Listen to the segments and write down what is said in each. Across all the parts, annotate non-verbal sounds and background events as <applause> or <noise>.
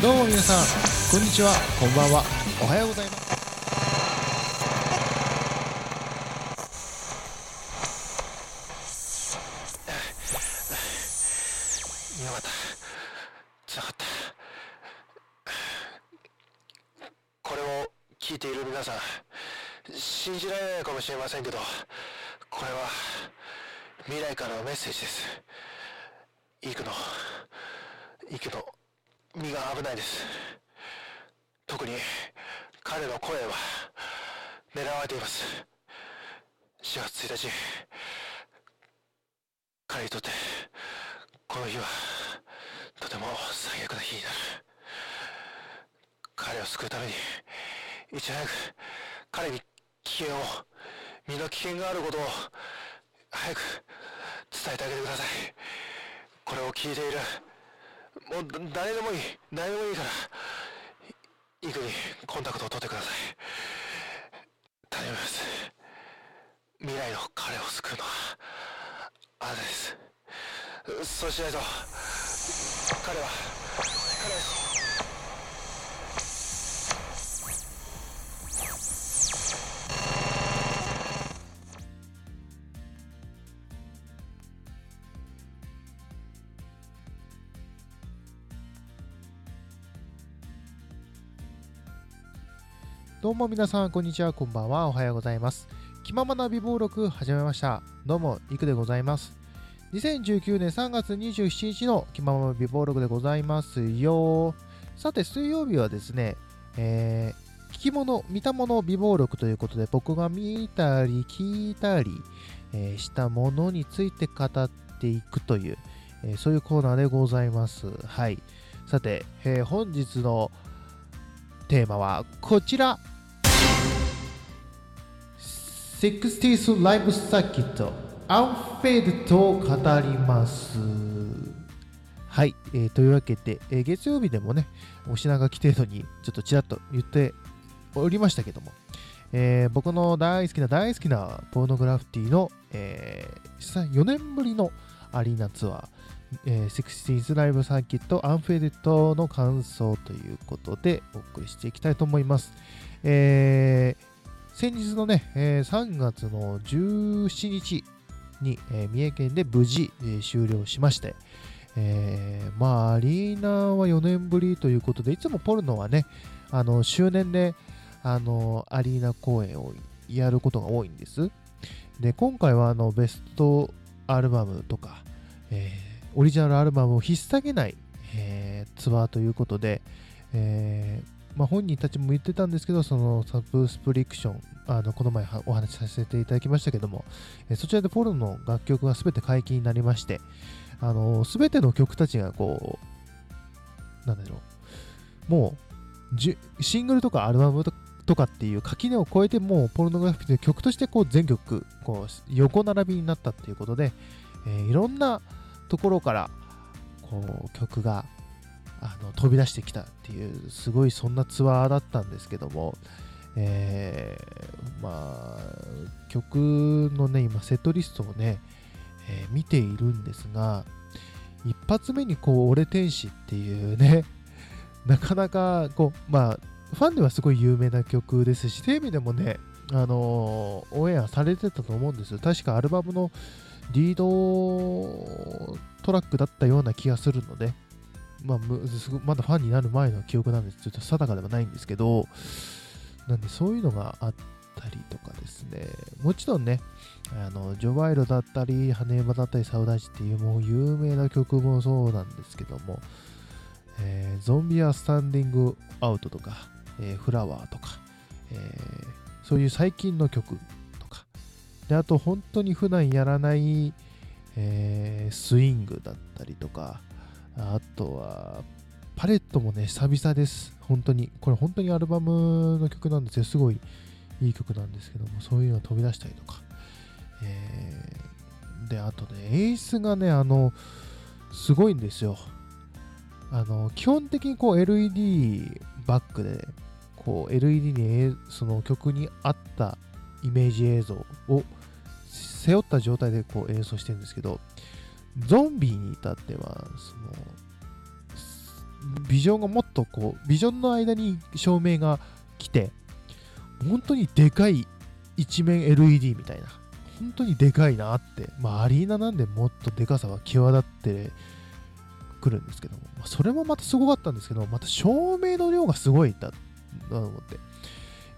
どうも皆さんこんにちは。こんばんは。おはようございます。よかった。つらかった。これを聞いている皆さん信じられないかもしれませんけどこれは未来からのメッセージです。行くの行くの身が危ないです。特に彼の声は狙われています。4月1日彼にとってこの日はとても最悪な日になる。彼を救うためにいち早く彼に危険を身の危険があることを早く伝えてあげてください。これを聞いているもう誰でもいい。誰でもいいから。いイクにコンタクトを取ってください。頼みます。未来の彼を救うのはあなたです。そうしないと彼は彼はどうも皆さんこんにちはこんばんはおはようございます。気ままな美貌録始めました。どうもいくでございます。2019年3月27日の気ままな美貌録でございますよ。さて水曜日はですねえー、聞き物見たもの美貌録ということで僕が見たり聞いたり、えーしたものについて語っていくという、えーそういうコーナーでございます。はい。さて、えー本日のテーマはこちら。60s ライブサーキット。アンフェードと語ります。はい、えーというわけで、えー月曜日でもねお品書き程度にちょっとちらっと言っておりましたけども、えー僕の大好きな大好きなポーノグラフィティの、えー実際4年ぶりのアリーナツアー。えー、60s ライブサーキットアンフェデットの感想ということでお送りしていきたいと思います。えー先日のね、え3月の17日に、え三重県で無事、え終了しまして、えーまあ、アリーナは4年ぶりということで、いつもポルノはね、あの周年であのアリーナ公演をやることが多いんです。で、今回はあのベストアルバムとか、えーオリジナルアルバムを引っ提げない、えーツアーということで、えーまあ、本人たちも言ってたんですけど、そのサブスプリクション、あのこの前お話しさせていただきましたけども、えそちらでポルノの楽曲が全て解禁になりまして、あの全ての曲たちがこう、なんだろう、もうじシングルとかアルバムとかっていう垣根を越えてもうポルノグラフィティの曲としてこう全曲こう横並びになったっていうことで、えーいろんなところからこう曲があの飛び出してきたっていうすごいそんなツアーだったんですけども、えーまあ曲のね今セットリストをね、えー見ているんですが一発目にこう「俺天使」っていうね <laughs> なかなかこうまあファンではすごい有名な曲ですしテレビでもねあのーオンエアされてたと思うんですよ。確かアルバムのリードトラックだったような気がするので、まあ、まだファンになる前の記憶なんですちょっと定かではないんですけど、なんでそういうのがあったりとかですね、もちろんね、あのジョバイロだったり、ハネーバだったり、サウダージっていうもう有名な曲もそうなんですけども、えーゾンビアスタンディングアウトとか、えーフラワーとか、えーそういう最近の曲とか、であと本当に普段やらない、えースイングだったりとか、あとはパレットもね、久々です。本当に。これ本当にアルバムの曲なんですよ。すごいいい曲なんですけども、そういうの飛び出したりとか。えーで、あとね、演出がね、あの、すごいんですよ。あの、基本的にこう LED バックで、こう LED にその曲に合ったイメージ映像を背負った状態でこう演奏してるんですけど、ゾンビに至っては、その、ビジョンがもっとこうビジョンの間に照明が来て本当にでかい一面 LED みたいな。本当にでかいなって。まあアリーナなんでもっとでかさは際立ってくるんですけども、まあ、それもまたすごかったんですけどまた照明の量がすごいだと思って。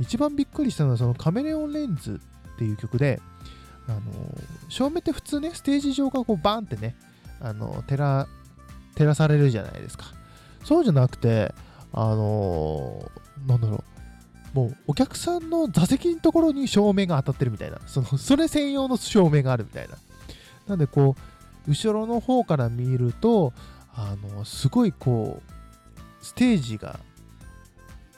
一番びっくりしたのはそのカメレオンレンズっていう曲であの照明って普通ねステージ上がこうバーンってねあの照ら照らされるじゃないですか。そうじゃなくてあのなんだろうもうお客さんの座席のところに照明が当たってるみたいな。そのそれ専用の照明があるみたいな。なんでこう後ろの方から見るとあのすごいこうステージが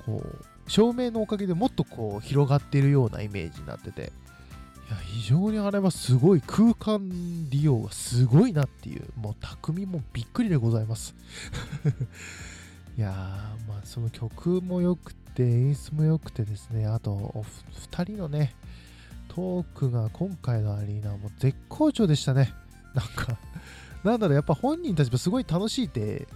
こう照明のおかげでもっとこう広がっているようなイメージになってて。や非常にあれはすごい空間利用がすごいなっていうもう匠もびっくりでございます。<laughs> いやーまあその曲も良くて演出も良くてですねあと2人のねトークが今回のアリーナはもう絶好調でしたね。なんかなんだろうやっぱ本人たちもすごい楽しいって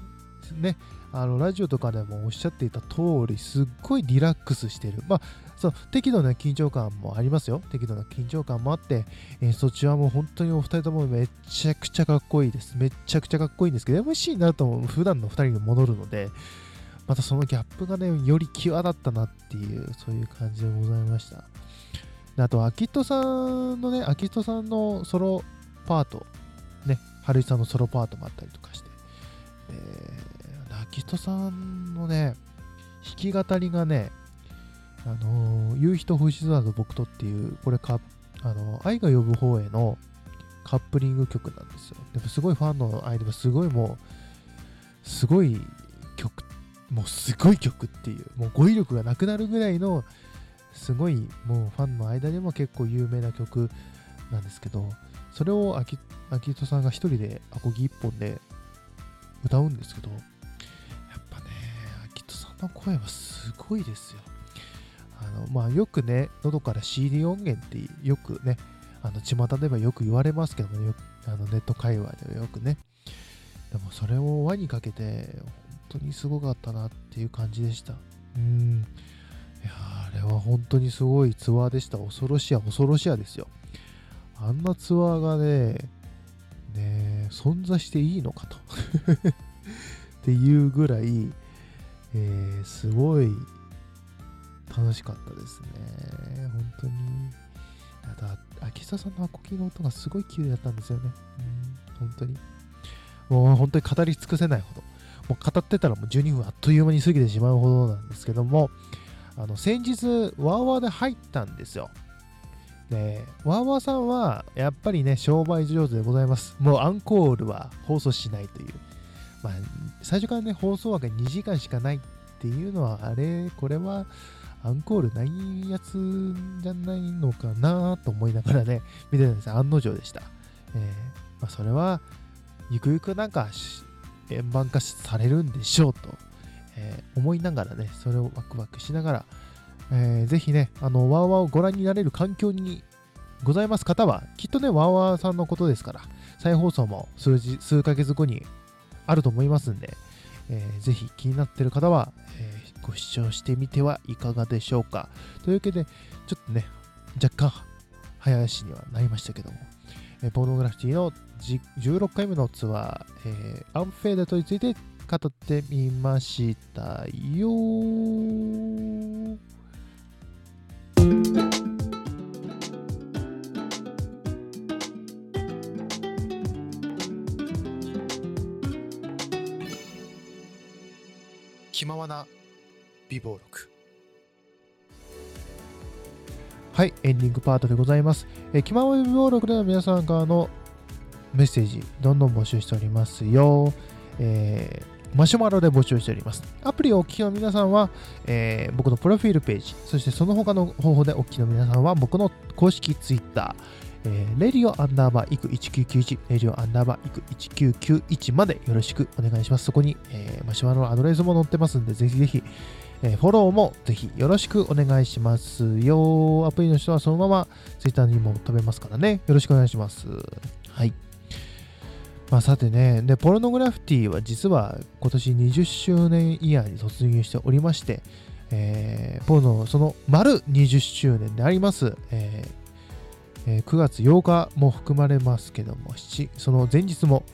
ねあのラジオとかでもおっしゃっていた通りすっごいリラックスしてる。まあそう適度な緊張感もありますよ。適度な緊張感もあって演奏中はも本当にお二人ともめちゃくちゃかっこいいです。めちゃくちゃかっこいいんですけど MC になると普段の2人に戻るのでまたそのギャップがねより際立ったなっていうそういう感じでございました。あとアキットさんのねアキットさんのソロパートね春井さんのソロパートもあったりとかしてキストさんのね、弾き語りがね、あのー、夕日と星空と僕とっていう、これか、あのー、愛が呼ぶ方へのカップリング曲なんですよ。でもすごいファンの間でもすごいもう、すごい曲、もうすごい曲っていう、もう語彙力がなくなるぐらいの、すごいもうファンの間でも結構有名な曲なんですけど、それをアキアトさんが一人でアコギ一本で歌うんですけど、の声はすごいですよ。あのまあ、よくね、喉から CD 音源ってよくね、あの巷ではよく言われますけども、あのネット界隈ではよくね。でもそれを輪にかけて、本当にすごかったなっていう感じでした。うん。いやあれは本当にすごいツアーでした。恐ろしや、恐ろしやですよ。あんなツアーがね、ね存在していいのかと <laughs> っていうぐらい、えー、すごい楽しかったですね。本当に。あと、秋下さんのアコギの音がすごい綺麗だったんですよね。うん、本当に。もう本当に語り尽くせないほど。もう語ってたらもう12分あっという間に過ぎてしまうほどなんですけども、あの先日、ワーワーで入ったんですよ。で、ワーワーさんはやっぱりね、商売上手でございます。もうアンコールは放送しないという。まあ、最初からね、放送枠が2時間しかないっていうのは、あれ、これはアンコールないやつじゃないのかなと思いながらね、<laughs> 見てたんです案の定でした。えー、まあ、それは、ゆくゆくなんか、円盤化されるんでしょうと、えー、思いながらね、それをワクワクしながら、えー、ぜひね、あの、ワーワーをご覧になれる環境にございます方は、きっとね、ワーワーさんのことですから、再放送も数日、数ヶ月後にあると思いますんで、えー、ぜひ気になってる方は、えー、ご視聴してみてはいかがでしょうか。というわけで、ちょっとね、若干早足にはなりましたけども、えー、ポーノグラフィティの16回目のツアー、えー、アンフェーダとについて語ってみましたよ気ままな美貌録はい、エンディングパートでございます。え気ままな美貌録では皆さんからのメッセージ、どんどん募集しておりますよ。えー、マシュマロで募集しております。アプリをお聞きの皆さんは、えー、僕のプロフィールページ、そしてその他の方法でお聞きの皆さんは僕の公式ツイッター、えー、レディオアンダーバーイク1991、レディオアンダーバーイク1991までよろしくお願いします。そこに、えー、マシュマロのアドレスも載ってますんで、ぜひぜひ、えー、フォローもぜひよろしくお願いしますよ。アプリの人はそのままツイッターにも飛べますからね。よろしくお願いします。はい。まあ、さてね、で、ポルノグラフィティは実は今年20周年イヤーに突入しておりまして、えーポルノその丸20周年であります、えーえ9月8日も含まれますけども、その前日も、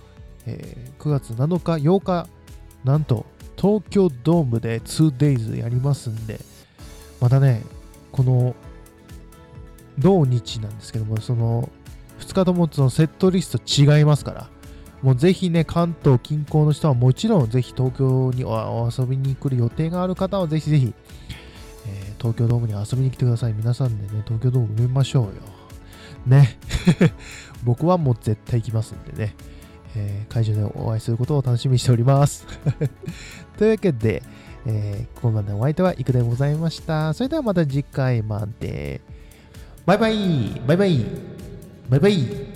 え9月7日、8日、なんと東京ドームで 2days やりますんで、またね、この同日なんですけども、その2日ともそのセットリスト違いますから、もうぜひね、関東近郊の人はもちろんぜひ東京にお遊びに来る予定がある方はぜひぜひ、え東京ドームに遊びに来てください。皆さんでね、東京ドーム埋めましょうよ。ね。<laughs> 僕はもう絶対行きますんでね、えー会場でお会いすることを楽しみにしております。<laughs> というわけで、えーここまでのお相手はいくでございました。それではまた次回まで。バイバイバイバイバイバイ